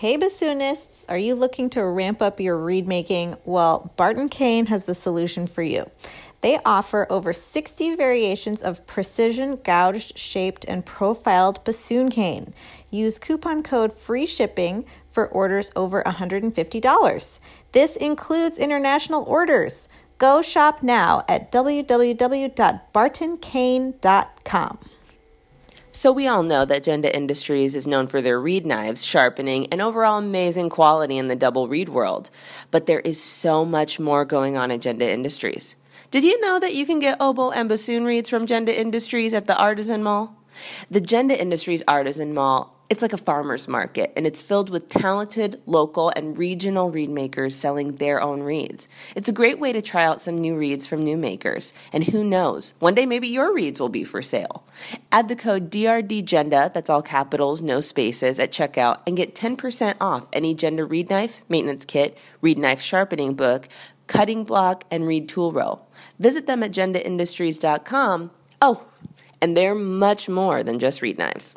Hey, bassoonists, are you looking to ramp up your reed making? Well, Barton Cane has the solution for you. They offer over 60 variations of precision gouged, shaped, and profiled bassoon cane. Use coupon code free shipping for orders over $150. This includes international orders. Go shop now at www.bartoncane.com. So, we all know that Jende Industries is known for their reed knives, sharpening, and overall amazing quality in the double reed world. But there is so much more going on at Jende Industries. Did you know that you can get oboe and bassoon reeds from Jende Industries at the Artisan Mall? The Jende Industries Artisan Mall it's like a farmer's market, and it's filled with talented local and regional reed makers selling their own reeds. It's a great way to try out some new reeds from new makers, and who knows, one day maybe your reeds will be for sale. Add the code DRDJende, that's all capitals, no spaces, at checkout, and get 10% off any Jende reed knife, maintenance kit, reed knife sharpening book, cutting block, and reed tool row. Visit them at jendeindustries.com. Oh, and they're much more than just reed knives.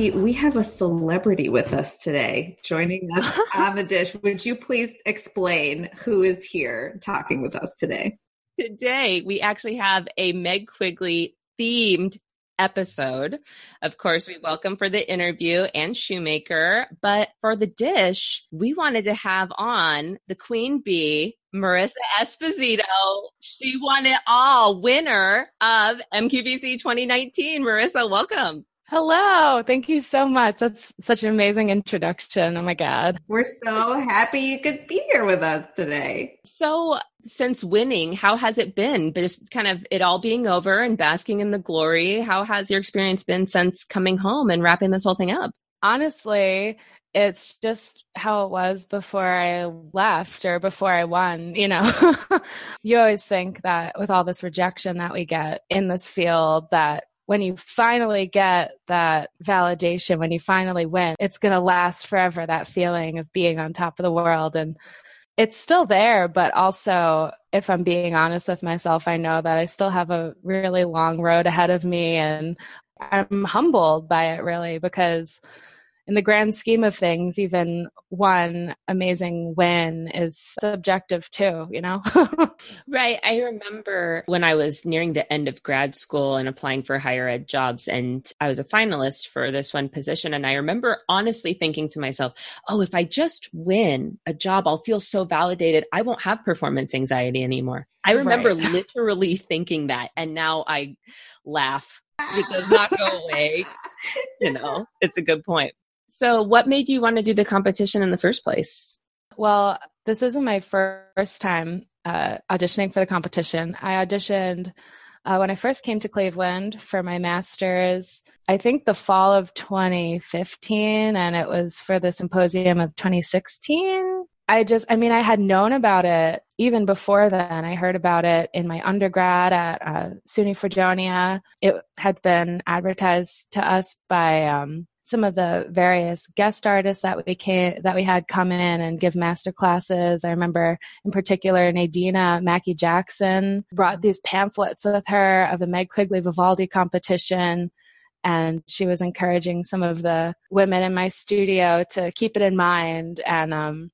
We have a celebrity with us today joining us on the dish. Would you please explain who is here talking with us today? Today, we actually have a Meg Quigley themed episode. Of course, we welcome for the interview Anne Shoemaker, but for the dish, we wanted to have on the queen bee, Marissa Esposito. She won it all, winner of MQVC 2019. Marissa, welcome. Hello. Thank you so much. That's such an amazing introduction. Oh my God. We're so happy you could be here with us today. So, since winning, how has it been? Just kind of it all being over and basking in the glory. How has your experience been since coming home and wrapping this whole thing up? Honestly, it's just how it was before I left or before I won, you know. you always think that with all this rejection that we get in this field that when you finally get that validation, when you finally win, it's going to last forever, that feeling of being on top of the world. And it's still there, but also, if I'm being honest with myself, I know that I still have a really long road ahead of me. And I'm humbled by it really because in the grand scheme of things, even one amazing win is subjective too, you know? right. I remember when I was nearing the end of grad school and applying for higher ed jobs, and I was a finalist for this one position. And I remember honestly thinking to myself, oh, if I just win a job, I'll feel so validated. I won't have performance anxiety anymore. I remember right. literally thinking that. And now I laugh. It does not go away. you know, it's a good point. So, what made you want to do the competition in the first place? Well, this isn't my first time uh, auditioning for the competition. I auditioned uh, when I first came to Cleveland for my master's, I think the fall of 2015, and it was for the symposium of 2016. I just, I mean, I had known about it even before then. I heard about it in my undergrad at uh, SUNY Fredonia. It had been advertised to us by um, some of the various guest artists that we came, that we had come in and give master classes. I remember in particular Nadina Mackie Jackson brought these pamphlets with her of the Meg Quigley Vivaldi competition. And she was encouraging some of the women in my studio to keep it in mind and um,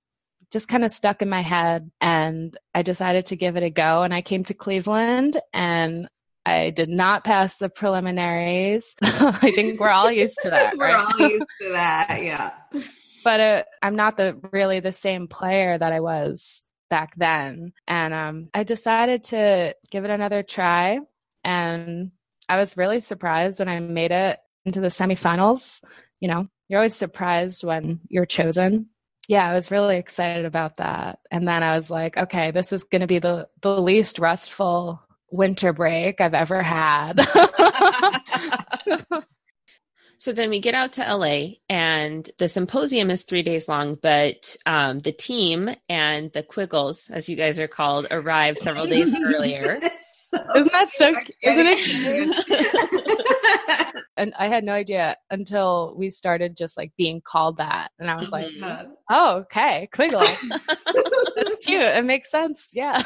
just kind of stuck in my head. And I decided to give it a go. And I came to Cleveland and I did not pass the preliminaries. I think we're all used to that. we're all used to that, yeah. But uh, I'm not the really the same player that I was back then, and um, I decided to give it another try. And I was really surprised when I made it into the semifinals. You know, you're always surprised when you're chosen. Yeah, I was really excited about that. And then I was like, okay, this is going to be the the least restful winter break I've ever had. So then we get out to LA, and the symposium is three days long, but um, the team and the Quiggles, as you guys are called, arrived several days earlier. Isn't that so? Isn't it? and I had no idea until we started just like being called that, and I was like, mm-hmm. "Oh, okay, Quiggle. That's cute. It makes sense. Yeah."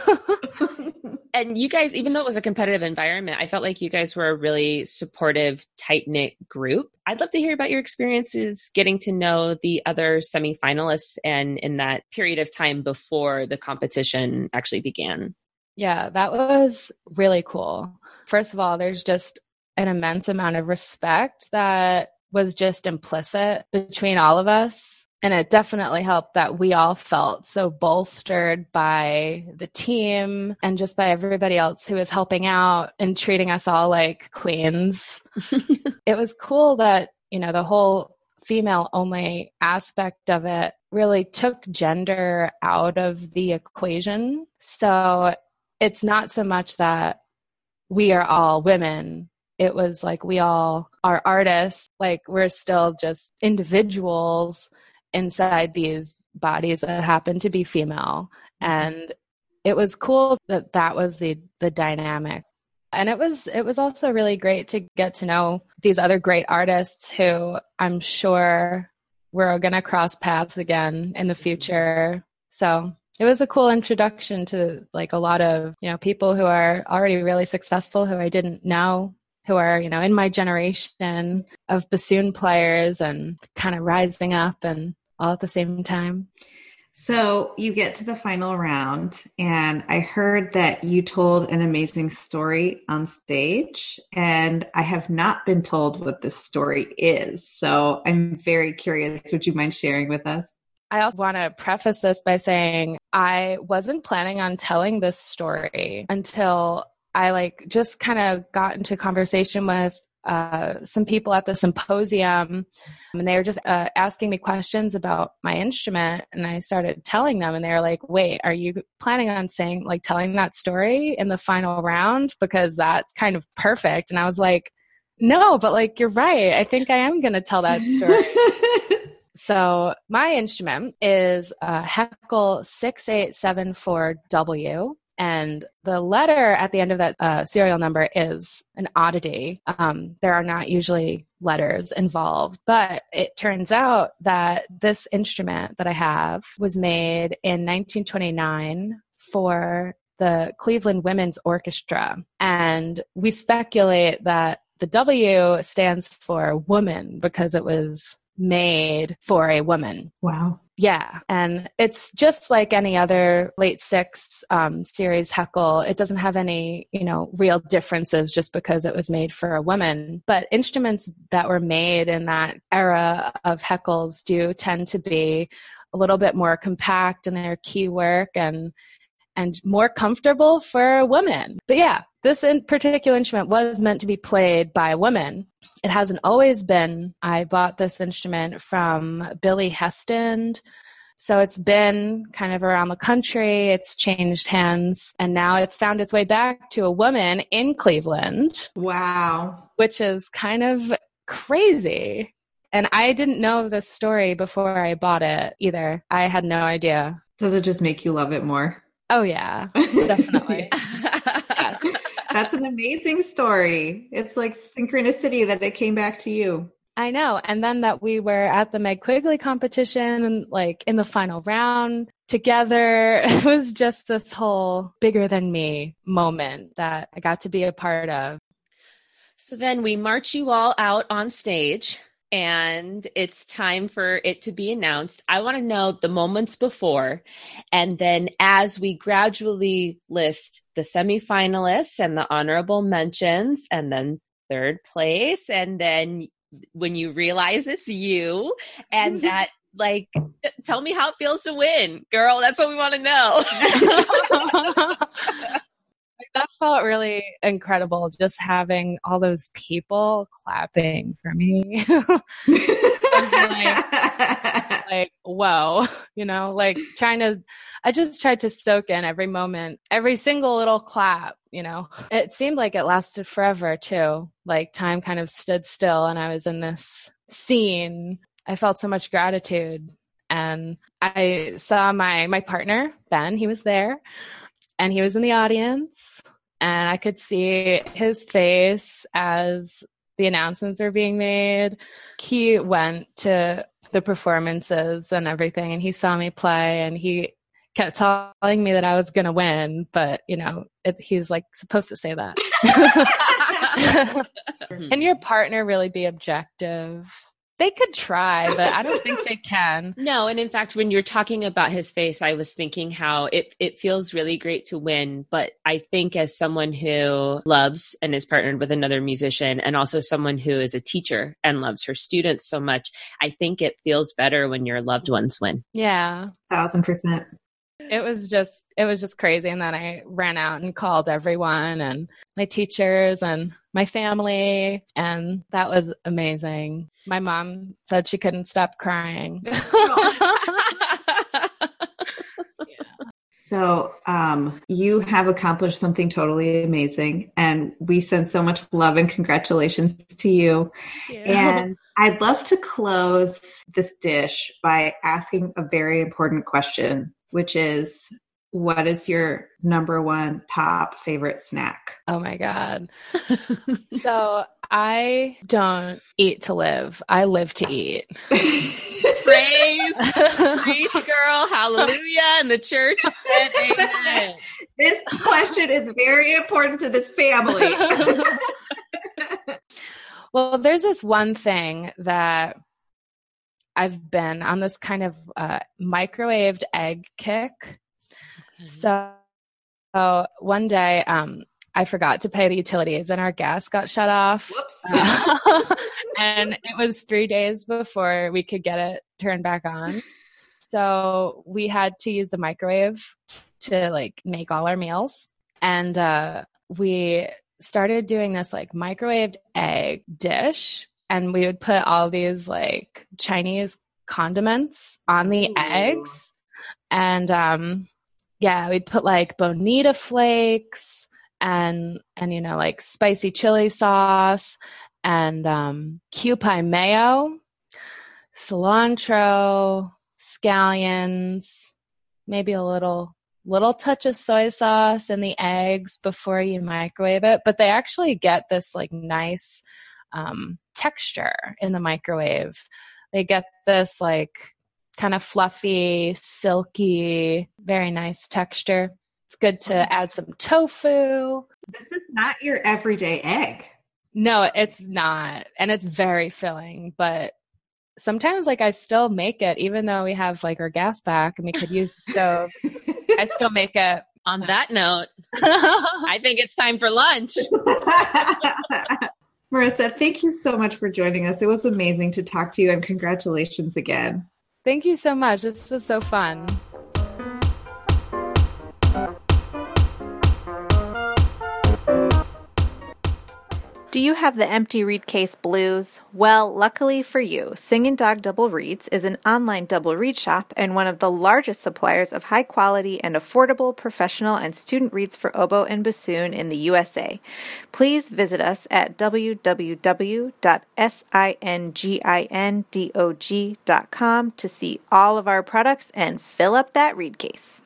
And you guys, even though it was a competitive environment, I felt like you guys were a really supportive, tight knit group. I'd love to hear about your experiences getting to know the other semifinalists and in that period of time before the competition actually began. Yeah, that was really cool. First of all, there's just an immense amount of respect that was just implicit between all of us. And it definitely helped that we all felt so bolstered by the team and just by everybody else who was helping out and treating us all like queens. it was cool that, you know, the whole female only aspect of it really took gender out of the equation. So it's not so much that we are all women. It was like we all are artists, like we're still just individuals inside these bodies that happened to be female. Mm-hmm. And it was cool that that was the the dynamic and it was it was also really great to get to know these other great artists who i'm sure we're going to cross paths again in the future so it was a cool introduction to like a lot of you know people who are already really successful who I didn't know who are you know in my generation of bassoon players and kind of rising up and all at the same time. So you get to the final round, and I heard that you told an amazing story on stage, and I have not been told what this story is. So I'm very curious. Would you mind sharing with us? I also want to preface this by saying I wasn't planning on telling this story until I like just kind of got into conversation with uh, some people at the symposium and they were just uh, asking me questions about my instrument and i started telling them and they were like wait are you planning on saying like telling that story in the final round? Because that's kind of perfect. And i was like no but like you're right. I think i am going to tell that story. So my instrument is a Heckel 6874W. And the letter at the end of that uh, serial number is an oddity. Um, there are not usually letters involved, but it turns out that this instrument that I have was made in 1929 for the Cleveland Women's Orchestra. And we speculate that the W stands for woman because it was made for a woman. Wow. Yeah. And it's just like any other late six um, series Heckel. It doesn't have any, you know, real differences just because it was made for a woman. But instruments that were made in that era of Heckels do tend to be a little bit more compact in their key work and and more comfortable for a woman. But yeah, this in particular instrument was meant to be played by a woman. It hasn't always been. I bought this instrument from Billy Heston. So it's been kind of around the country, it's changed hands, and now it's found its way back to a woman in Cleveland. Wow. Which is kind of crazy. And I didn't know this story before I bought it either. I had no idea. Does it just make you love it more? Oh, yeah, definitely. Yes. That's an amazing story. It's like synchronicity that it came back to you. I know. And then that we were at the Meg Quigley competition and like in the final round together. It was just this whole bigger than me moment that I got to be a part of. So then we march you all out on stage and it's time for it to be announced. I want to know the moments before, and then as we gradually list the semifinalists and the honorable mentions, and then third place, and then when you realize it's you, and that like tell me how it feels to win girl. That's what we want to know. That felt really incredible just having all those people clapping for me. like, like, whoa, you know, like trying to, I just tried to soak in every moment, every single little clap, you know. It seemed like it lasted forever too. Like time kind of stood still and I was in this scene. I felt so much gratitude. And I saw my my partner, Ben, he was there and he was in the audience and I could see his face as the announcements were being made. He went to the performances and everything, and he saw me play, and he kept telling me that I was going to win, but you know, it, he's like supposed to say that. Can your partner really be objective? They could try, but I don't think they can. No, and in fact, when you're talking about his face, I was thinking how it it feels really great to win, but I think as someone who loves and is partnered with another musician, and also someone who is a teacher and loves her students so much, I think it feels better when your loved ones win. Yeah, thousand percent it was just it was just crazy. And then i ran out and called everyone and my teachers and my family. And that was amazing. My mom said she couldn't stop crying. So, um, you have accomplished something totally amazing, and we send so much love and congratulations to you. And I'd love to close this dish by asking a very important question which is what is your number one top favorite snack? Oh my God. so I don't eat to live, I live to eat. Praise, preach, girl, hallelujah. And the church said amen. This question is very important to this family. well, there's this one thing that I've been on this kind of uh, microwaved egg kick. Okay. So, so, one day, um, I forgot to pay the utilities and our gas got shut off. Uh, and it was three days before we could get it turned back on. So we had to use the microwave to like make all our meals. And uh, we started doing this like microwaved egg dish and we would put all these like Chinese condiments on the Ooh. eggs. And um yeah, we'd put like bonito flakes and and you know like spicy chili sauce and um mayo, cilantro, scallions, maybe a little little touch of soy sauce in the eggs before you microwave it, but they actually get this like nice um, texture in the microwave. They get this like kind of fluffy, silky, very nice texture. It's good to add some tofu. This is not your everyday egg. No, it's not. And it's very filling, but sometimes like I still make it even though we have like our gas back and we could use the stove. I still make it. On that note, I think it's time for lunch. Marissa, thank you so much for joining us. It was amazing to talk to you and congratulations again. Thank you so much. This was so fun. Do you have the empty reed case blues? Well, luckily for you, Singing Dog Double Reeds is an online double reed shop and one of the largest suppliers of high quality and affordable professional and student reeds for oboe and bassoon in the USA. Please visit us at www.singindog.com to see all of our products and fill up that reed case.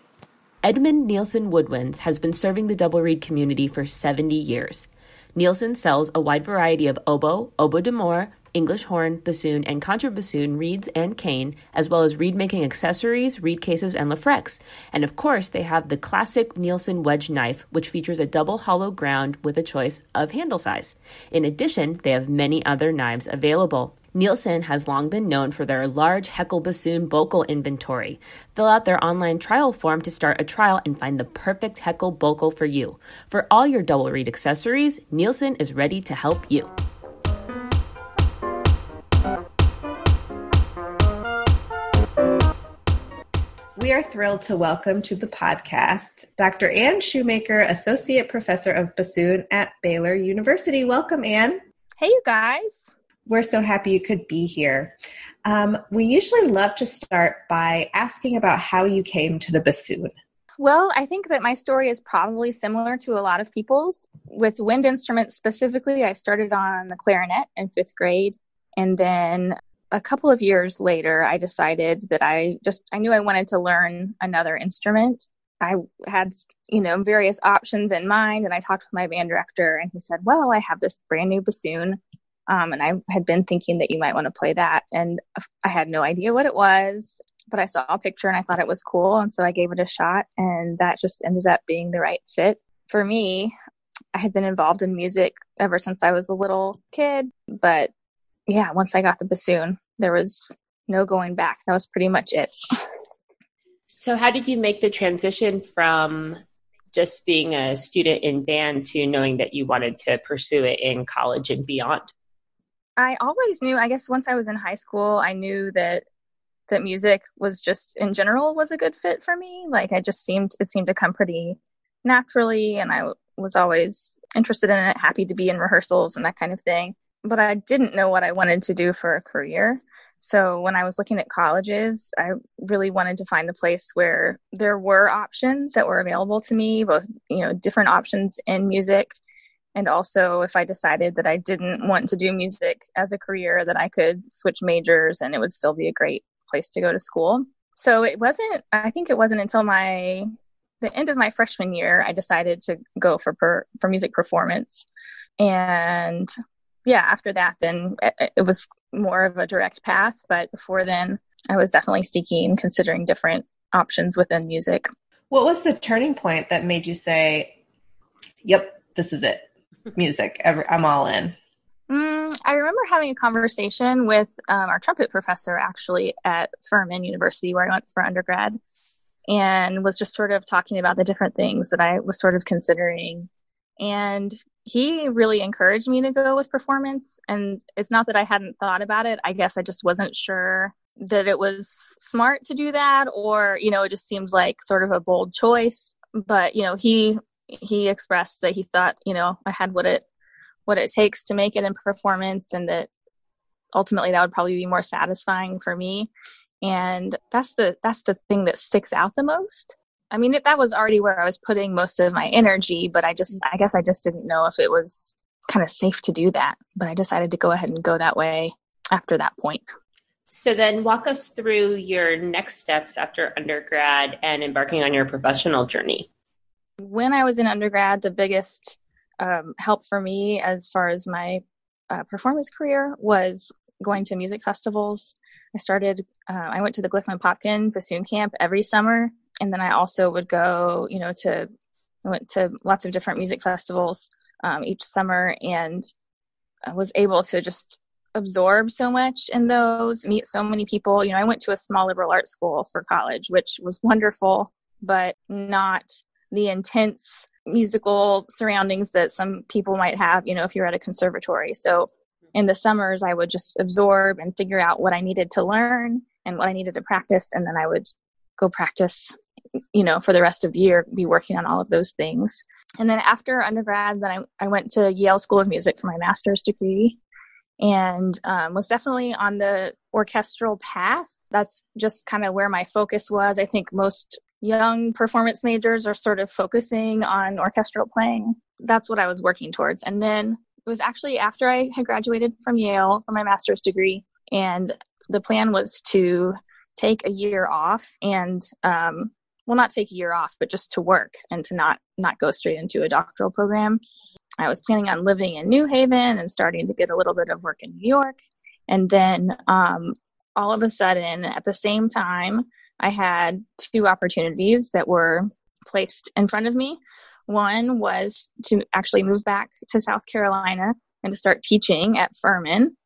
Edmund Nielsen Woodwinds has been serving the double reed community for 70 years. Nielsen sells a wide variety of oboe, oboe d'amore, English horn, bassoon, and contrabassoon reeds and cane, as well as reed making accessories, reed cases, and lafrex. And of course, they have the classic Nielsen wedge knife, which features a double hollow ground with a choice of handle size. In addition, they have many other knives available. Nielsen has long been known for their large Heckel bassoon bocal inventory. Fill out their online trial form to start a trial and find the perfect Heckel bocal for you. For all your double reed accessories, Nielsen is ready to help you. We are thrilled to welcome to the podcast Dr. Anne Shoemaker, Associate Professor of Bassoon at Baylor University. Welcome, Anne. Hey, you guys. We're so happy you could be here. Um, we usually love to start by asking about how you came to the bassoon. Well, I think that my story is probably similar to a lot of people's. With wind instruments specifically, I started on the clarinet in fifth grade. And then a couple of years later, I decided that I just, I knew I wanted to learn another instrument. I had, you know, various options in mind. And I talked with my band director, and he said, Well, I have this brand new bassoon. Um, and I had been thinking that you might want to play that. And I had no idea what it was but I saw a picture and I thought it was cool. And so I gave it a shot, and that just ended up being the right fit for me. I had been involved in music ever since I was a little kid, but yeah, once I got the bassoon, there was no going back. That was pretty much it. so, how did you make the transition from just being a student in band to knowing that you wanted to pursue it in college and beyond? I always knew, I guess once I was in high school, I knew that that music was just in general was a good fit for me. Like I just seemed it seemed to come pretty naturally and I was always interested in it, happy to be in rehearsals and that kind of thing. But I didn't know what I wanted to do for a career. So when I was looking at colleges, I really wanted to find a place where there were options that were available to me, both, you know, different options in music. And also if I decided that I didn't want to do music as a career, that I could switch majors and it would still be a great place to go to school. So it wasn't, I think it wasn't until my, the end of my freshman year, I decided to go for, per, for music performance. And yeah, after that, then it, it was more of a direct path. But before then, I was definitely seeking, considering different options within music. What was the turning point that made you say, yep, this is it? Music, I'm all in. Mm, I remember having a conversation with um, our trumpet professor actually at Furman University, where I went for undergrad, and was just sort of talking about the different things that I was sort of considering. And he really encouraged me to go with performance. And it's not that I hadn't thought about it, I guess I just wasn't sure that it was smart to do that, or, you know, it just seems like sort of a bold choice. But, you know, he he expressed that he thought, you know, I had what it what it takes to make it in performance and that ultimately that would probably be more satisfying for me. And that's the that's the thing that sticks out the most. I mean it, that was already where i was putting most of my energy but i just i guess i just didn't know if it was kind of safe to do that but i decided to go ahead and go that way after that point. So then walk us through your next steps after undergrad and embarking on your professional journey when i was in undergrad the biggest um, help for me as far as my uh, performance career was going to music festivals. I started, uh, I went to the Glickman Popkin bassoon camp every summer. And then I also would go, you know, to, I went to lots of different music festivals um, each summer and I was able to just absorb so much in those, meet so many people. You know, I went to a small liberal arts school for college, which was wonderful, but not the intense musical surroundings that some people might have, you know, if you're at a conservatory. So in the summers, I would just absorb and figure out what I needed to learn and what I needed to practice. And then I would go practice, you know, for the rest of the year, be working on all of those things. And then after undergrad, then I, I went to Yale School of Music for my master's degree and um, was definitely on the orchestral path. That's just kind of where my focus was. I think most young performance majors are sort of focusing on orchestral playing. That's what I was working towards. And then it was actually after I had graduated from Yale for my master's degree, and the plan was to take a year off and um, well not take a year off but just to work and to not not go straight into a doctoral program i was planning on living in new haven and starting to get a little bit of work in new york and then um, all of a sudden at the same time I had two opportunities that were placed in front of me. One was to actually move back to South Carolina and to start teaching at Furman,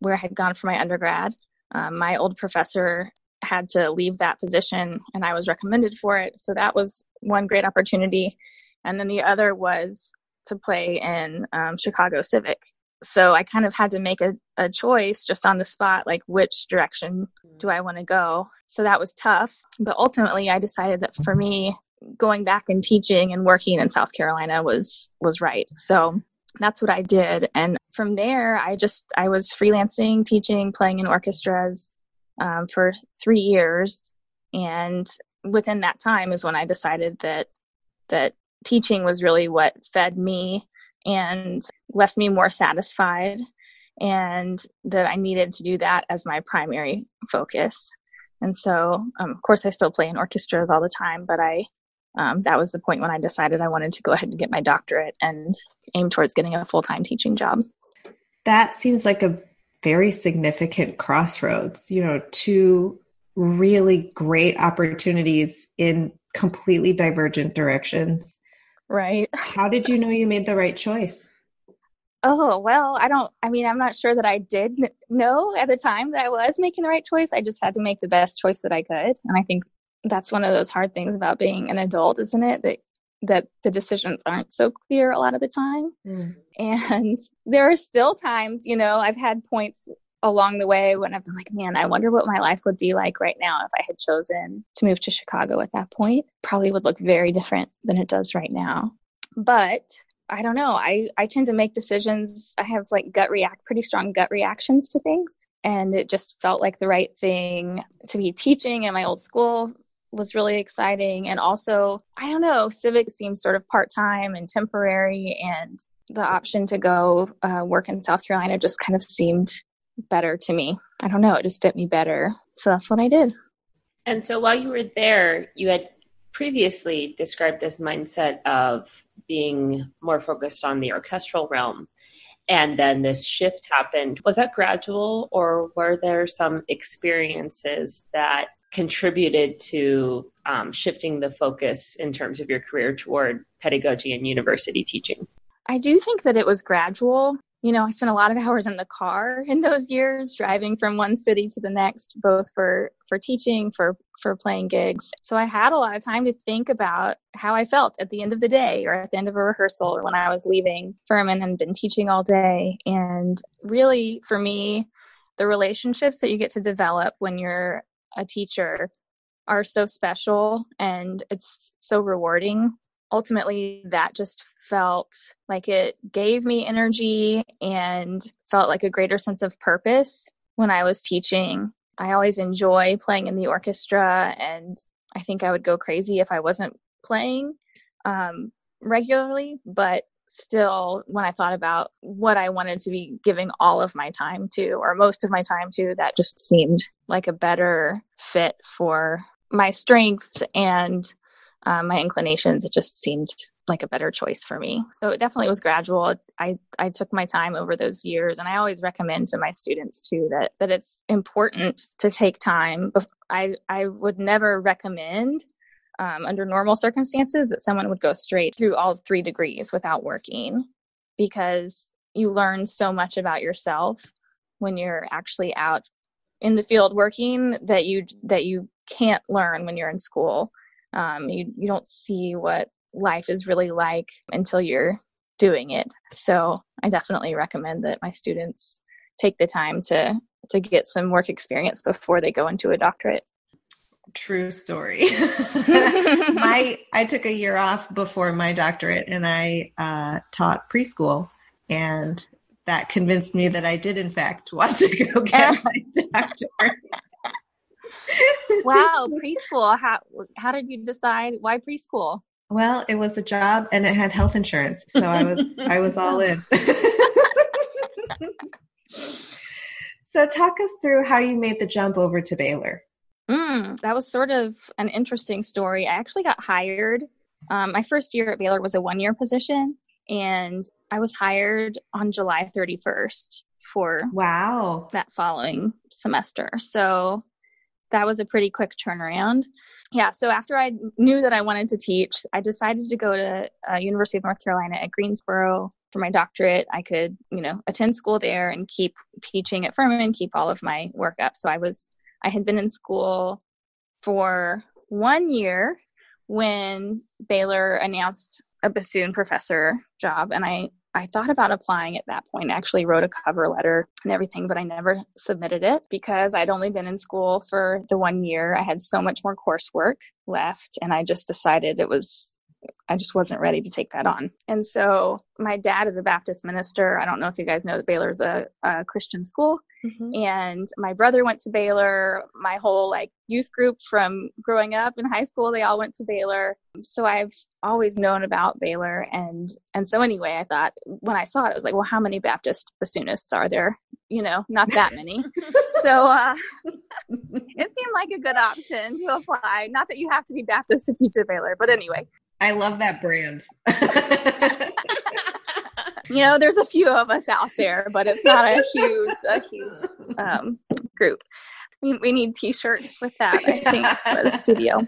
where I had gone for my undergrad. Um, my old professor had to leave that position and I was recommended for it. So that was one great opportunity. And then the other was to play in um, Chicago Civic so I kind of had to make a, a choice just on the spot, like which direction do I want to go? So that was tough. But ultimately I decided that for me, going back and teaching and working in South Carolina was was right. So that's what I did. And from there I just I was freelancing, teaching, playing in orchestras um, for three years, and within that time is when I decided that that teaching was really what fed me and left me more satisfied, and that I needed to do that as my primary focus. And so, um, of course, I still play in orchestras all the time, but I um, that was the point when I decided I wanted to go ahead and get my doctorate and aim towards getting a full time teaching job. That seems like a very significant crossroads, you know, two really great opportunities in completely divergent directions. Right. How did you know you made the right choice? Oh, well, I don't, I mean, I'm not sure that I did know at the time that I was making the right choice. I just had to make the best choice that I could. And I think that's one of those hard things about being an adult, isn't it? That that the decisions aren't so clear a lot of the time. Mm. And there are still times, you know, I've had points along the way when I've been like, man, I wonder what my life would be like right now if I had chosen to move to Chicago at that point. Probably would look very different than it does right now. But I don't know. I, I tend to make decisions. I have like gut react, pretty strong gut reactions to things. And it just felt like the right thing to be teaching in my old school was really exciting. And also, I don't know, civic seems sort of part time and temporary, and the option to go uh, work in South Carolina just kind of seemed better to me. I don't know, it just fit me better. So that's what I did. And so while you were there, you had previously described this mindset of being more focused on the orchestral realm. And then this shift happened. Was that gradual, or were there some experiences that contributed to um, shifting the focus in terms of your career toward pedagogy and university teaching? I do think that it was gradual. You know, I spent a lot of hours in the car in those years, driving from one city to the next, both for for teaching, for for playing gigs. So I had a lot of time to think about how I felt at the end of the day, or at the end of a rehearsal, or when I was leaving Furman and been teaching all day. And really, for me, the relationships that you get to develop when you're a teacher are so special and it's so rewarding. Ultimately, that just felt like it gave me energy and felt like a greater sense of purpose when I was teaching. I always enjoy playing in the orchestra, and I think I would go crazy if I wasn't playing um, regularly. But still, when I thought about what I wanted to be giving all of my time to, or most of my time to, that just seemed like a better fit for my strengths and um, my inclinations. It just seemed like a better choice for me. So it definitely was gradual. I, I took my time over those years and I always recommend to my students too that, that it's important to take time. I, I would never recommend um, under normal circumstances that someone would go straight through all three degrees without working because you learn so much about yourself when you're actually out in the field working that you that you can't learn when you're in school um, you you don't see what life is really like until you're doing it so i definitely recommend that my students take the time to to get some work experience before they go into a doctorate True story. my I took a year off before my doctorate, and I uh, taught preschool, and that convinced me that I did in fact want to go get my doctorate. wow, preschool. How how did you decide why preschool? Well, it was a job and it had health insurance, so I was I was all in. so talk us through how you made the jump over to Baylor. Mm, that was sort of an interesting story. I actually got hired. Um, my first year at Baylor was a one year position, and I was hired on July 31st for wow that following semester. So that was a pretty quick turnaround. Yeah, so after I knew that I wanted to teach, I decided to go to uh, University of North Carolina at Greensboro for my doctorate. I could, you know, attend school there and keep teaching at Furman, keep all of my work up. So I was I had been in school for one year when Baylor announced a bassoon professor job, and I I thought about applying at that point. I actually wrote a cover letter and everything, but I never submitted it because I'd only been in school for the one year. I had so much more coursework left, and I just decided it was I just wasn't ready to take that on. And so my dad is a Baptist minister. I don't know if you guys know that Baylor's a, a Christian school. Mm-hmm. And my brother went to Baylor. My whole like youth group from growing up in high school, they all went to Baylor. So I've always known about Baylor. And and so anyway, I thought when I saw it, I was like, well, how many Baptist bassoonists are there? You know, not that many. so uh, it seemed like a good option to apply. Not that you have to be Baptist to teach at Baylor, but anyway. I love that brand. you know, there's a few of us out there, but it's not a huge, a huge um, group. We, need t-shirts with that, I think, for the studio.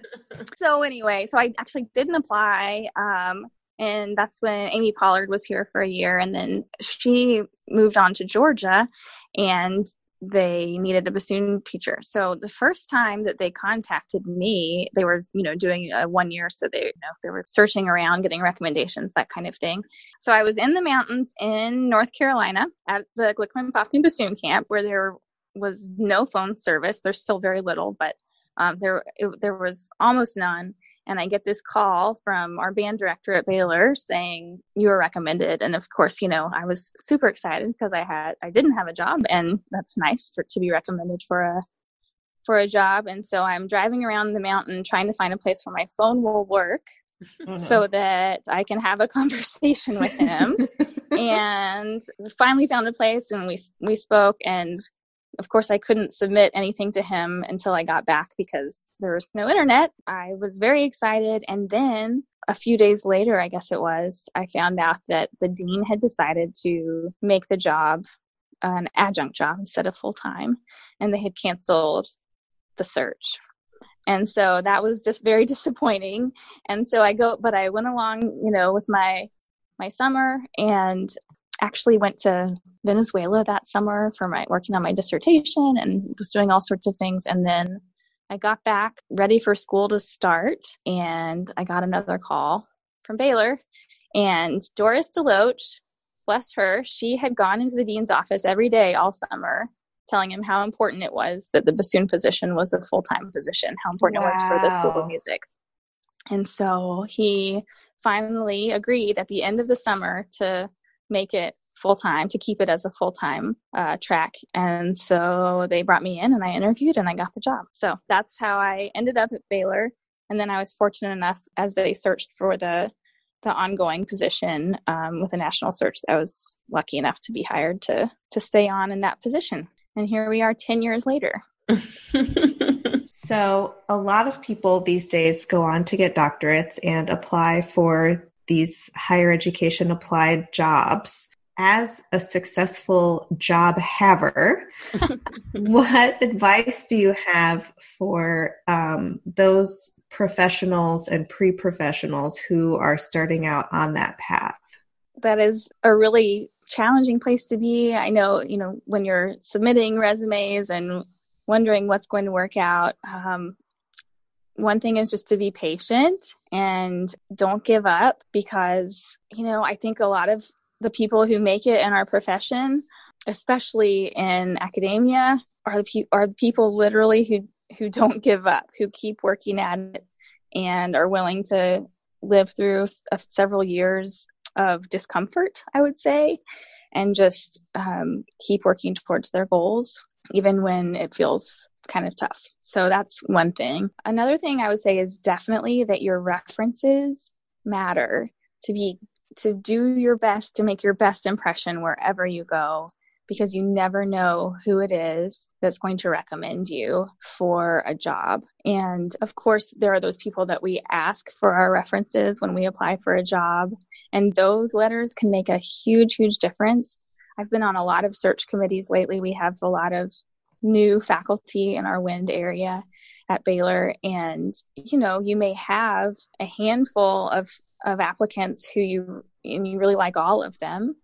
So anyway, so I actually didn't apply. Um, and that's when Amy Pollard was here for a year, and then she moved on to Georgia, and they needed a bassoon teacher. So the first time that they contacted me, they were, you know, doing a one year. So they, you know, they were searching around, getting recommendations, that kind of thing. So I was in the mountains in North Carolina at the Glickman Popkin Bassoon Camp where there was no phone service. There's still very little, but um, there, it, there was almost none and I get this call from our band director at Baylor saying you were recommended. And of course, you know, I was super excited because I had I didn't have a job, and that's nice for to be recommended for a for a job. And so I'm driving around the mountain trying to find a place where my phone will work. Mm-hmm. So that I can have a conversation with him, and finally found a place, and we we spoke, and of course, I couldn't submit anything to him until I got back because there was no internet. I was very excited. And then a few days later, I guess it was, I found out that the dean had decided to make the job an adjunct job instead of full time. And they had canceled the search. And so that was just very disappointing. And so I go, but I went along, you know, with my my summer and actually went to Venezuela that summer for my working on my dissertation and was doing all sorts of things. And then I got back ready for school to start, and I got another call from Baylor. And Doris DeLoach, bless her, she had gone into the dean's office every day all summer, telling him how important it was that the bassoon position was a full time position, how important wow. it was for the School of Music. And so he finally agreed at the end of the summer to make it full time to keep it as a full time uh, track. And so they brought me in and I interviewed and I got the job. So that's how I ended up at Baylor. And then I was fortunate enough as they searched for the the ongoing position um, with a national search, I was lucky enough to be hired to to stay on in that position. And here we are, ten years later. so a lot of people these days go on to get doctorates and apply for these higher education applied jobs. As a successful job haver, what advice do you have for um, those professionals and pre professionals who are starting out on that path? That is a really challenging place to be. I know, you know, when you're submitting resumes and wondering what's going to work out, um, one thing is just to be patient and don't give up because, you know, I think a lot of the people who make it in our profession, especially in academia, are the, pe- are the people literally who, who don't give up, who keep working at it and are willing to live through several years of discomfort, I would say, and just um, keep working towards their goals, even when it feels kind of tough. So that's one thing. Another thing I would say is definitely that your references matter to be to do your best to make your best impression wherever you go because you never know who it is that's going to recommend you for a job. And of course, there are those people that we ask for our references when we apply for a job, and those letters can make a huge, huge difference. I've been on a lot of search committees lately. We have a lot of new faculty in our wind area at Baylor. And you know you may have a handful of of applicants who you and you really like all of them.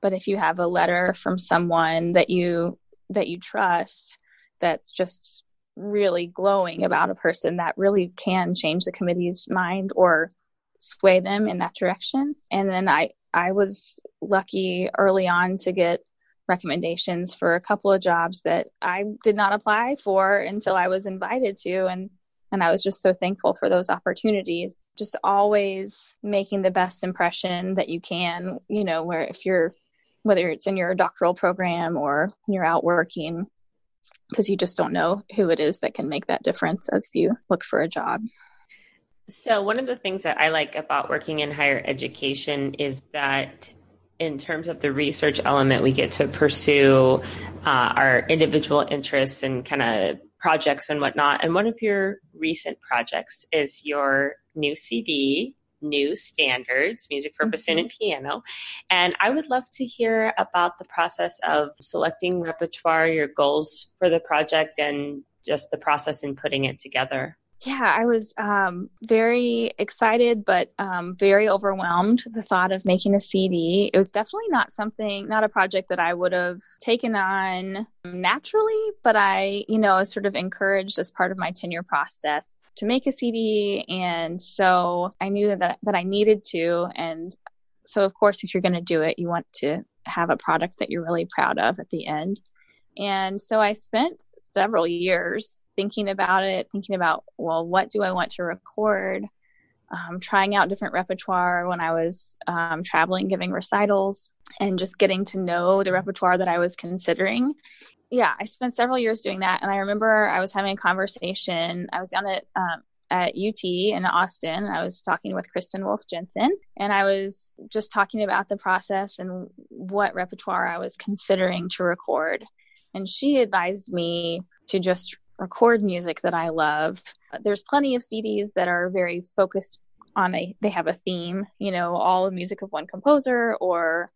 But if you have a letter from someone that you that you trust that's just really glowing about a person that really can change the committee's mind or sway them in that direction. And then i i was lucky early on to get recommendations for a couple of jobs that I did not apply for until I was invited to and And I was just so thankful for those opportunities. Just always making the best impression that you can, you know, where if you're, whether it's in your doctoral program or you're out working, because you just don't know who it is that can make that difference as you look for a job. So, one of the things that I like about working in higher education is that in terms of the research element, we get to pursue uh, our individual interests and kind of projects and whatnot. And one of your recent projects is your new CD, New Standards, Music for mm-hmm. Bassoon and Piano. And I would love to hear about the process of selecting repertoire, your goals for the project, and just the process in putting it together yeah, I was um, very excited, but um, very overwhelmed. The thought of making a CD. It was definitely not something, not a project that I would have taken on naturally, but I, you know, was sort of encouraged as part of my tenure process to make a CD, and so I knew that that I needed to. And so, of course, if you're going to do it, you want to have a product that you're really proud of at the end. And so I spent several years thinking about it, thinking about, well, what do I want to record? Um, trying out different repertoire when I was um, traveling, giving recitals, and just getting to know the repertoire that I was considering. Yeah, I spent several years doing that. And I remember I was having a conversation. I was down at um, at UT in Austin. I was talking with Kristin Wolfe Jensen, and I was just talking about the process and what repertoire I was considering to record. And she advised me to just record music that I love. There's plenty of CDs that are very focused on a they have a theme, you know, all music of one composer or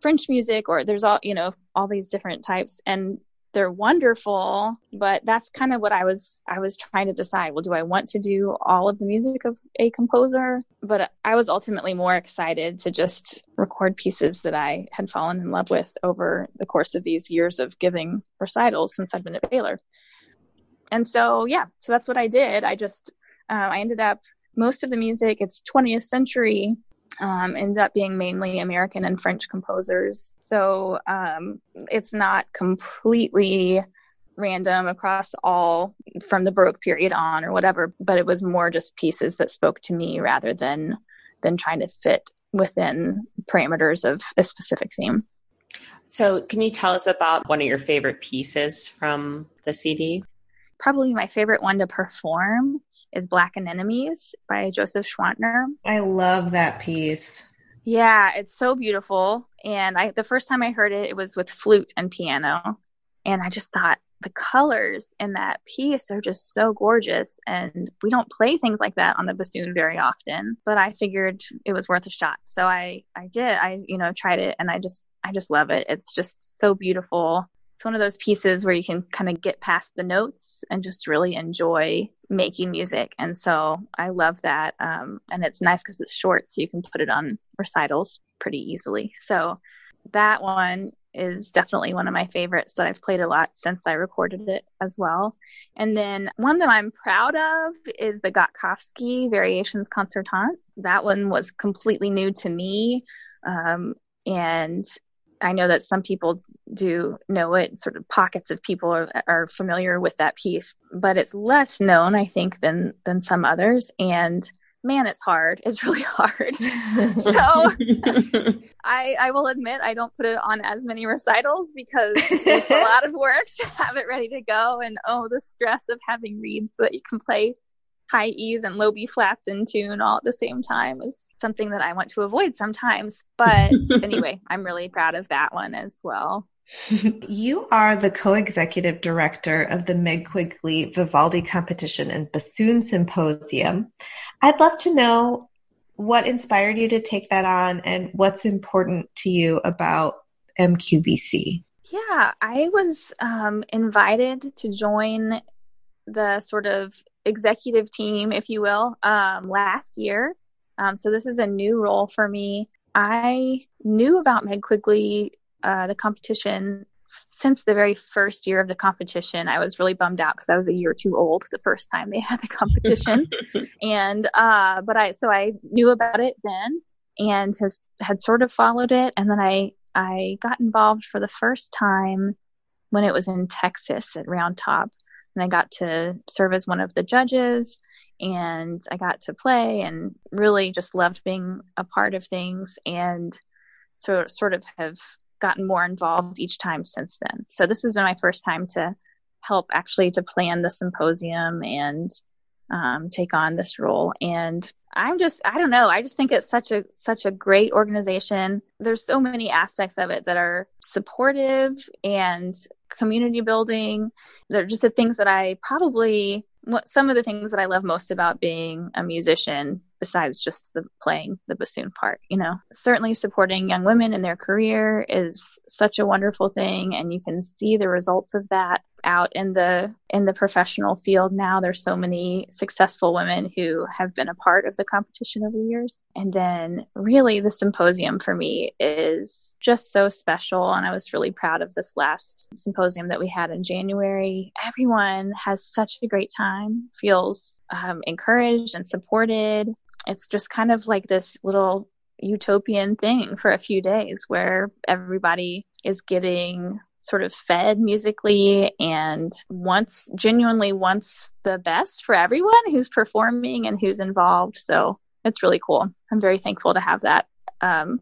French music or there's all, you know, all these different types and they're wonderful, but that's kind of what I was I was trying to decide. Well, do I want to do all of the music of a composer? But I was ultimately more excited to just record pieces that I had fallen in love with over the course of these years of giving recitals since I've been at Baylor and so yeah so that's what i did. I just uh, i ended up most of the music it's 20th century um, ends up being mainly american and french composers. So um, it's not completely random across all from the baroque period on or whatever but it was more just pieces that spoke to me rather than than trying to fit within parameters of a specific theme. So, can you tell us about one of your favorite pieces from the CD? Probably my favorite one to perform is Black Anemones by Joseph Schwantner. I love that piece. Yeah, it's so beautiful. And I the first time I heard it, it was with flute and piano. And I just thought the colors in that piece are just so gorgeous. And we don't play things like that on the bassoon very often. But I figured it was worth a shot. So I I did. I, you know, tried it and I just I just love it. It's just so beautiful it's one of those pieces where you can kind of get past the notes and just really enjoy making music. And so I love that. Um, and it's nice because it's short, so you can put it on recitals pretty easily. So that one is definitely one of my favorites that I've played a lot since I recorded it as well. And then one that I'm proud of is the Gotkovsky Variations Concertante. That one was completely new to me. Um, and I know that some people do know it, sort of pockets of people are, are familiar with that piece, but it's less known, I think, than than some others. And man, it's hard. It's really hard. so I, I will admit I don't put it on as many recitals because it's a lot of work to have it ready to go. And oh, the stress of having reeds so that you can play high E's and low B flats in tune all at the same time is something that I want to avoid sometimes. But anyway, I'm really proud of that one as well. you are the co-executive director of the Meg Quigley Vivaldi Competition and Bassoon Symposium. I'd love to know what inspired you to take that on and what's important to you about MQVC. Yeah, I was um, invited to join the sort of executive team, if you will, um, last year. Um, so this is a new role for me. I knew about Meg Quigley, uh, the competition, since the very first year of the competition. I was really bummed out because I was a year too old the first time they had the competition, and uh, but I so I knew about it then and has had sort of followed it, and then I I got involved for the first time when it was in Texas at Round Top and I got to serve as one of the judges and I got to play and really just loved being a part of things and so sort of have gotten more involved each time since then. So this has been my first time to help actually to plan the symposium and um, take on this role. And i'm just i don't know. I just think it's such a such a great organization. There's so many aspects of it that are supportive and community building. They're just the things that i probably what some of the things that i love most about being a musician besides just the playing the bassoon part you know. Certainly supporting young women in their career is such a wonderful thing and you can see the results of that out in the in the professional field now. There's so many successful women who have been a part of the competition over the years. And then really the symposium for me is just so special and i was really proud of this last symposium that we had in january. Everyone has such a great time feels um, encouraged and supported it's just kind of like this little utopian thing for a few days where everybody is getting sort of fed musically and wants genuinely wants the best for everyone who's performing and who's involved. So it's really cool. I'm very thankful to have that um,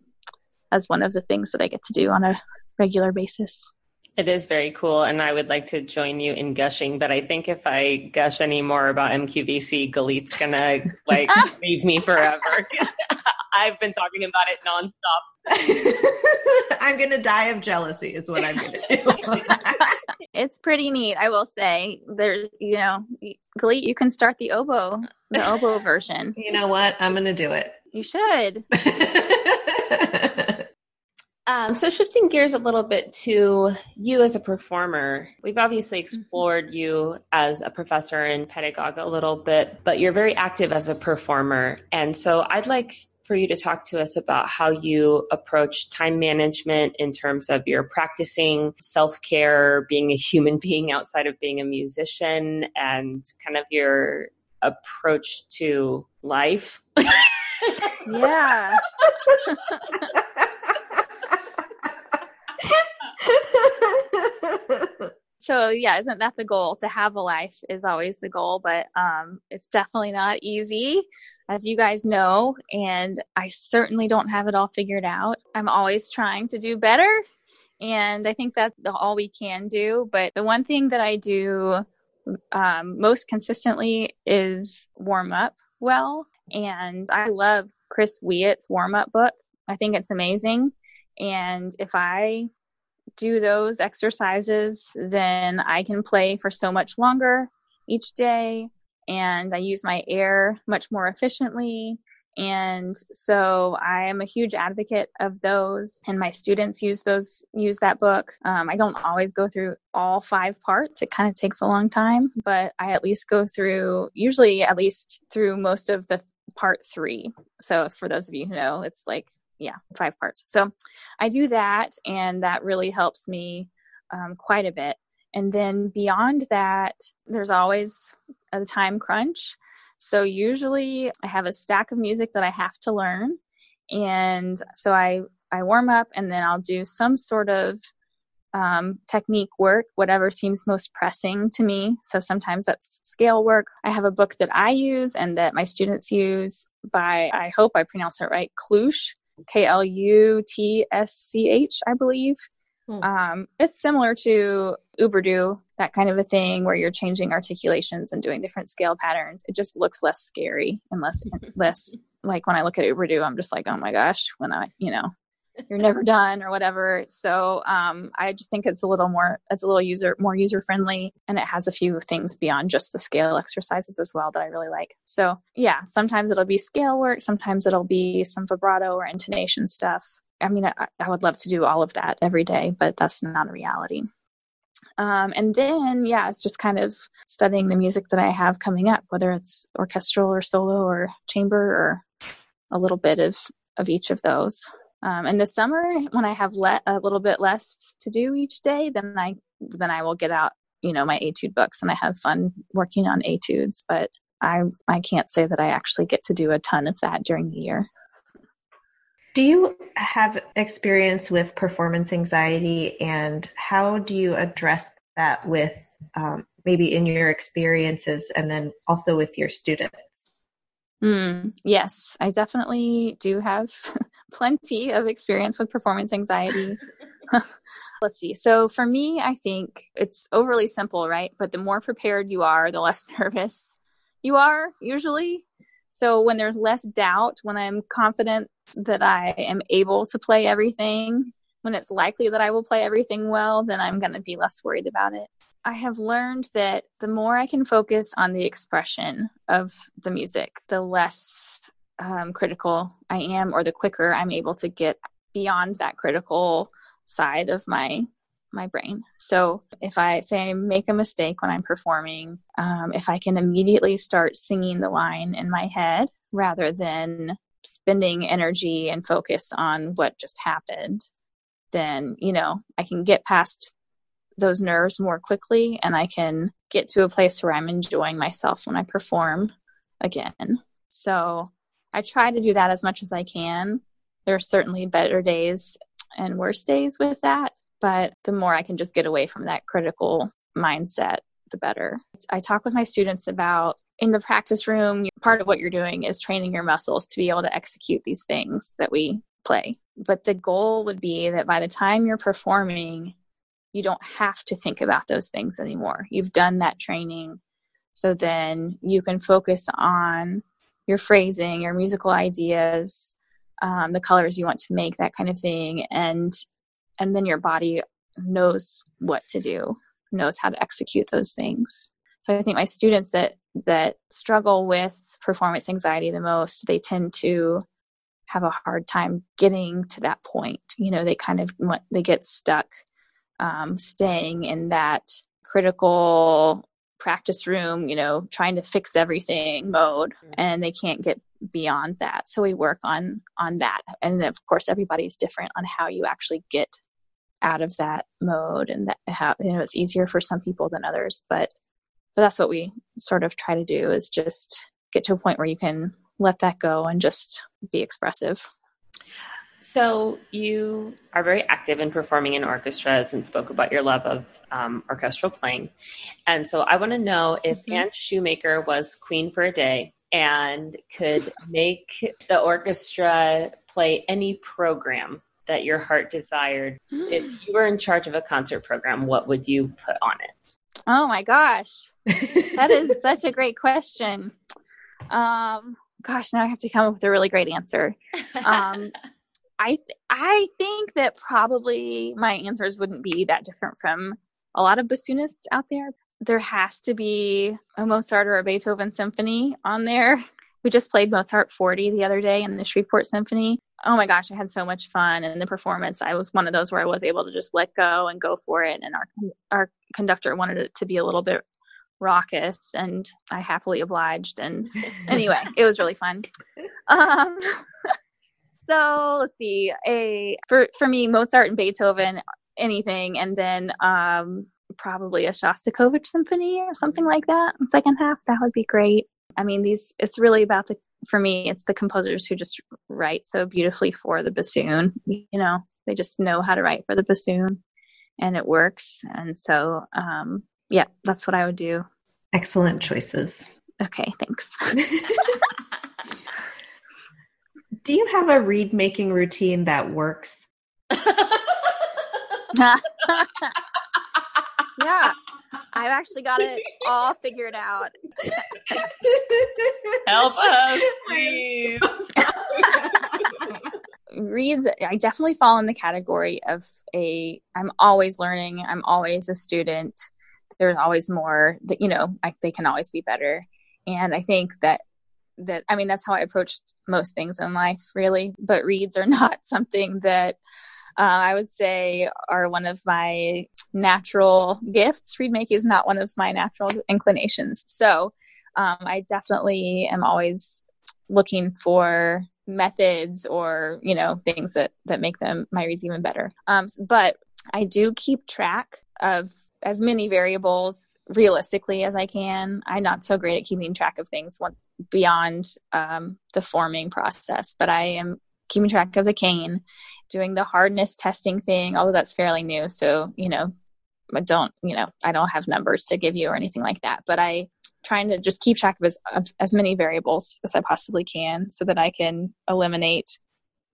as one of the things that I get to do on a regular basis. It is very cool, and I would like to join you in gushing. But I think if I gush any more about MQVC, Galit's gonna like leave me forever. I've been talking about it nonstop. I'm gonna die of jealousy, is what I'm gonna do. it's pretty neat, I will say. There's, you know, Galit, you can start the oboe, the oboe version. You know what? I'm gonna do it. You should. Um, so shifting gears a little bit to you as a performer, we've obviously mm-hmm. explored you as a professor and pedagogue a little bit, but you're very active as a performer. And so I'd like for you to talk to us about how you approach time management in terms of your practicing self care, being a human being outside of being a musician, and kind of your approach to life. yeah. so yeah isn't that the goal? To have a life is always the goal but um, it's definitely not easy as you guys know and i certainly don't have it all figured out. I'm always trying to do better and i think that's all we can do but the one thing that i do um, most consistently is warm up well and i love chris Weait's warm up book. I think it's amazing and if i do those exercises, then I can play for so much longer each day and I use my air much more efficiently. And so I am a huge advocate of those, and my students use those use that book. Um, I don't always go through all five parts; it kind of takes a long time, but I at least go through usually at least through most of the part three. So for those of you who know, it's like yeah, five parts. So I do that, and that really helps me um, quite a bit. And then beyond that, there's always a time crunch. So usually I have a stack of music that I have to learn. And so I, I warm up and then I'll do some sort of um, technique work, whatever seems most pressing to me. So sometimes that's scale work. I have a book that I use and that my students use by, I hope I pronounce it right, Klusch. K L U T S C H, I believe. Hmm. Um, it's similar to Oubradous, that kind of a thing where you're changing articulations and doing different scale patterns. It just looks less scary and less less like when I look at Oubradous, I'm just like, oh my gosh, when I, you know, you're never done or whatever. So um, I just think it's a little more, it's a little user more user friendly, and it has a few things beyond just the scale exercises as well that I really like. So yeah, sometimes it'll be scale work, sometimes it'll be some vibrato or intonation stuff. I mean, I, I would love to do all of that every day, but that's not a reality. Um, and then, yeah, it's just kind of studying the music that I have coming up, whether it's orchestral or solo or chamber or a little bit of, of each of those. Um, in the summer, when I have let a little bit less to do each day, then I then I will get out, you know, my etude books and I have fun working on etudes. But I I can't say that I actually get to do a ton of that during the year. Do you have experience with performance anxiety, and how do you address that with um, maybe in your experiences and then also with your students? Mm, yes, I definitely do have plenty of experience with performance anxiety. Let's see. So for me, I think it's overly simple, right? But the more prepared you are, the less nervous you are usually. So when there's less doubt, when I'm confident that I am able to play everything, when it's likely that I will play everything well, then I'm going to be less worried about it. I have learned that the more I can focus on the expression of the music, the less um, critical I am, or the quicker I'm able to get beyond that critical side of my my brain. So if I say I make a mistake when I'm performing, um, if I can immediately start singing the line in my head rather than spending energy and focus on what just happened, then you know I can get past those nerves more quickly and I can get to a place where I'm enjoying myself when I perform again. So I try to do that as much as I can. There are certainly better days and worse days with that, but the more I can just get away from that critical mindset, the better. I talk with my students about in the practice room, part of what you're doing is training your muscles to be able to execute these things that we play. But the goal would be that by the time you're performing, you don't have to think about those things anymore. You've done that training. So then you can focus on your phrasing, your musical ideas, um, the colors you want to make, that kind of thing. And and then your body knows what to do, knows how to execute those things. So I think my students that that struggle with performance anxiety the most, they tend to have a hard time getting to that point. You know, they kind of they get stuck um, staying in that critical practice room, you know, trying to fix everything mode, mm-hmm. and they can't get beyond that. So we work on on that, and of course, everybody's different on how you actually get out of that mode, and that how you know it's easier for some people than others, but but that's what we sort of try to do is just get to a point where you can let that go and just be expressive. So you are very active in performing in orchestras and spoke about your love of um, orchestral playing. And so I want to know if mm-hmm. Anne Shoemaker was queen for a day and could make the orchestra play any program that your heart desired. Mm. If you were in charge of a concert program, what would you put on it? Oh my gosh. that is such a great question. Um, gosh, now I have to come up with a really great answer. Um, I th- I think that probably my answers wouldn't be that different from a lot of bassoonists out there. There has to be a Mozart or a Beethoven symphony on there. We just played Mozart 40 the other day in the Shreveport Symphony. Oh my gosh, I had so much fun in the performance. I was one of those where I was able to just let go and go for it. And our our conductor wanted it to be a little bit raucous, and I happily obliged. And anyway, it was really fun. Um, so let's see, a for for me, Mozart and Beethoven, anything, and then um, probably a Shostakovich symphony or something like that. Second half, that would be great. I mean, these it's really about the for me, it's the composers who just write so beautifully for the bassoon. You know, they just know how to write for the bassoon, and it works. And so, um, yeah, that's what I would do. Excellent choices. Okay, thanks. do you have a reed making routine that works? yeah. I've actually got it all figured out. Help us, please. Reeds, I definitely fall in the category of a I'm always learning, I'm always a student. There's always more that, you know, I, they can always be better. And I think that that I mean that's how I approach most things in life really but reeds are not something that uh, I would say are one of my natural gifts. Reed making is not one of my natural inclinations. So um, I definitely am always looking for methods or you know things that that make them my reeds even better. Um, but I do keep track of as many variables realistically as I can. I'm not so great at keeping track of things beyond um, the forming process, but I am keeping track of the cane, doing the hardness testing thing, although that's fairly new. So, you know, I don't you know i don't have numbers to give you or anything like that but i trying to just keep track of as, of as many variables as i possibly can so that i can eliminate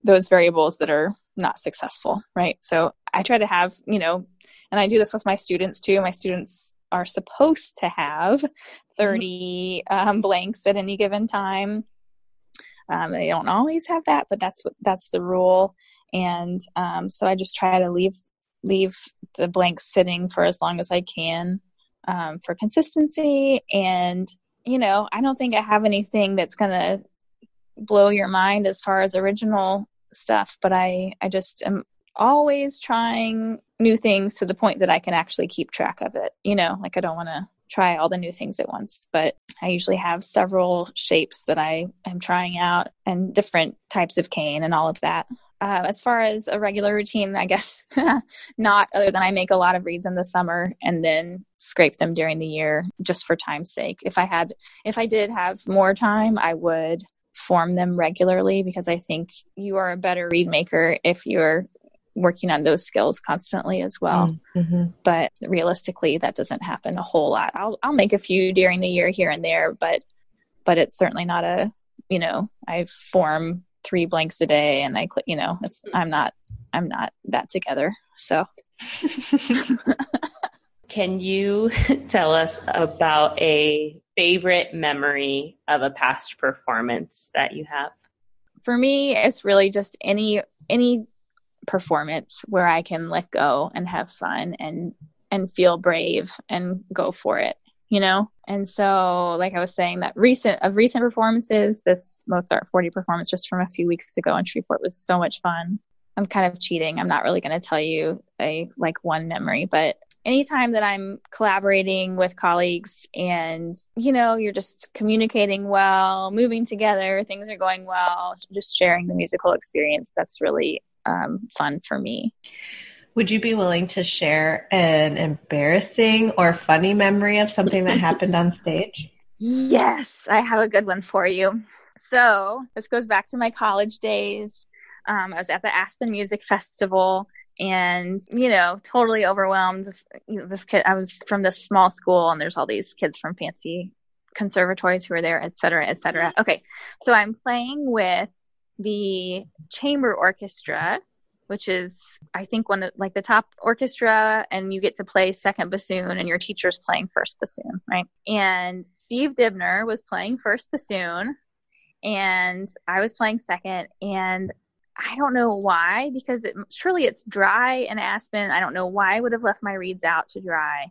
those variables that are not successful right so i try to have you know and i do this with my students too my students are supposed to have 30 um, blanks at any given time um, they don't always have that but that's what that's the rule and um, so i just try to leave leave the blanks sitting for as long as I can um, for consistency. And, you know, I don't think I have anything that's to blow your mind as far as original stuff, but I, I just am always trying new things to the point that I can actually keep track of it. You know, like I don't want to try all the new things at once, but I usually have several shapes that I am trying out and different types of cane and all of that. Uh, as far as a regular routine, I guess not, other than I make a lot of reeds in the summer and then scrape them during the year just for time's sake. If I had, if I did have more time, I would form them regularly because I think you are a better reed maker if you're working on those skills constantly as well. Mm-hmm. But realistically, that doesn't happen a whole lot. I'll I'll make a few during the year here and there, but but it's certainly not a you know I form three blanks a day and I click, you know, it's, I'm not, I'm not that together. So. Can you tell us about a favorite memory of a past performance that you have? For me, it's really just any, any performance where I can let go and have fun and, and feel brave and go for it you know? And so like i was saying that recent of recent performances this mozart 40 performance just from a few weeks ago in shreveport was so much fun. I'm kind of cheating. I'm not really going to tell you a like one memory but anytime that i'm collaborating with colleagues and you know you're just communicating well moving together things are going well just sharing the musical experience that's really um, fun for me would you be willing to share an embarrassing or funny memory of something that happened on stage? Yes, I have a good one for you. So, this goes back to my college days. Um, I was at the Aspen Music Festival and, you know, totally overwhelmed. You know, this kid, I was from this small school and there's all these kids from fancy conservatories who are there, et cetera, et cetera. Okay, so I'm playing with the chamber orchestra which is I think one of like the top orchestra and you get to play second bassoon and your teacher's playing first bassoon, right? And Steve Dibner was playing first bassoon and I was playing second and I don't know why because it, surely it's dry in Aspen. I don't know why I would have left my reeds out to dry.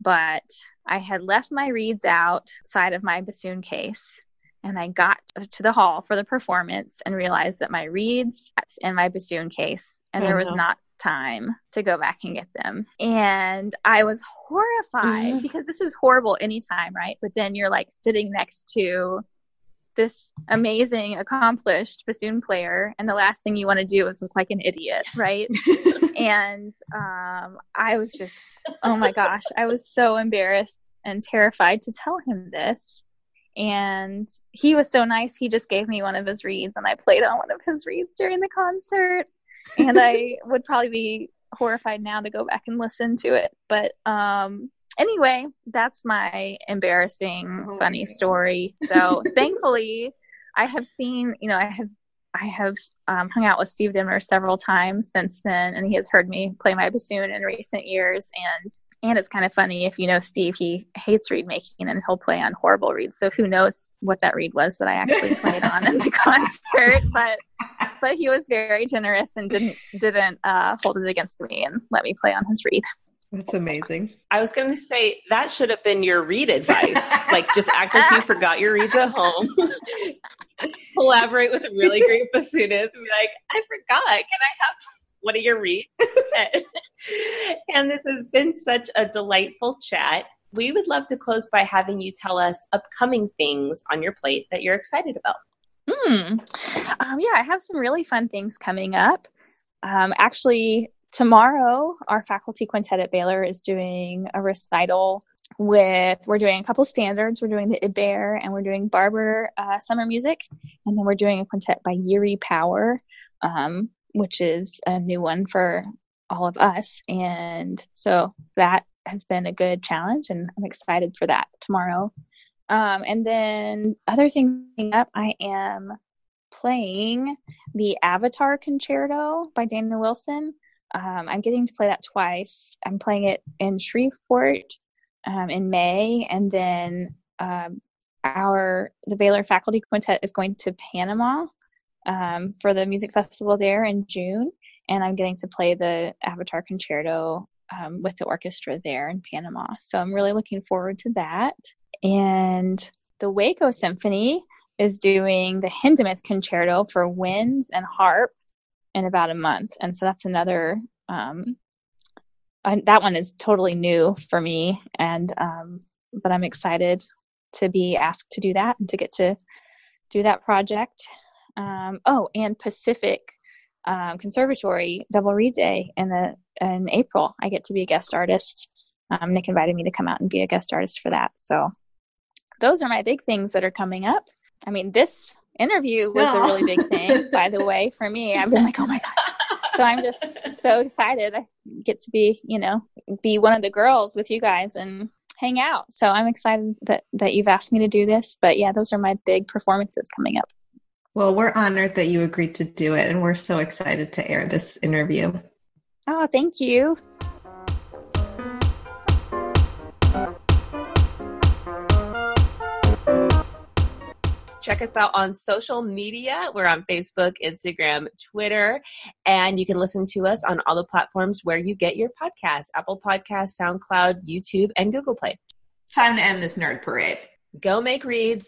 But I had left my reeds outside of my bassoon case and I got to the hall for the performance and realized that my reeds in my bassoon case and there was not time to go back and get them. And I was horrified mm-hmm. because this is horrible anytime, right? But then you're like sitting next to this amazing, accomplished bassoon player, and the last thing you want to do is look like an idiot, right? and um, I was just, oh my gosh, I was so embarrassed and terrified to tell him this and he was so nice. He just gave me one of his reeds and i played on one of his reeds during the concert. And i would probably be horrified now to go back and listen to it. But um anyway that's my embarrassing oh funny story. So thankfully i have seen you know i have i have um, hung out with steve Dibner several times since then. And he has heard me play my bassoon in recent years. And and it's kind of funny if you know Steve, he hates reed making and he'll play on horrible reeds. So who knows what that reed was that I actually played on in the concert. But but he was very generous and didn't didn't uh, hold it against me and let me play on his reed. That's amazing. I was going to say that should have been your reed advice. like just act like you forgot your reeds at home. Collaborate with a really great bassoonist and be like, I forgot. Can I have what do you read? and this has been such a delightful chat. We would love to close by having you tell us upcoming things on your plate that you're excited about. Hmm. Um, yeah, I have some really fun things coming up. Um, actually, tomorrow, our faculty quintet at Baylor is doing a recital with we're doing a couple standards we're doing the Ibert and we're doing barber uh, summer music and then we're doing a quintet by Yuri Power um, which is a new one for all of us. And so that has been a good challenge, and I'm excited for that tomorrow. Um, and then other thing up, I am playing the Avatar Concerto by Daniel Wilson. Um, I'm getting to play that twice. I'm playing it in Shreveport um, in May, and then um, our the Baylor Faculty Quintet is going to Panama um, for the music festival there in June, and I'm getting to play the Avatar Concerto um, with the orchestra there in Panama. So I'm really looking forward to that. And the Waco Symphony is doing the Hindemith Concerto for winds and harp in about a month, and so that's another. Um, that one is totally new for me, and um, but I'm excited to be asked to do that and to get to do that project. Um, oh, and Pacific um, Conservatory Double Reed Day in the in April. I get to be a guest artist. Um, Nick invited me to come out and be a guest artist for that. So those are my big things that are coming up. I mean, this interview was no. a really big thing, by the way, for me. I've been like, oh my gosh. So I'm just so excited. I get to be, you know, be one of the girls with you guys and hang out. So I'm excited that that you've asked me to do this. But yeah, those are my big performances coming up. Well, we're honored that you agreed to do it, and we're so excited to air this interview. Oh, thank you. Check us out on social media. We're on Facebook, Instagram, Twitter, and you can listen to us on all the platforms where you get your podcasts Apple Podcasts, SoundCloud, YouTube, and Google Play. Time to end this nerd parade. Go make reeds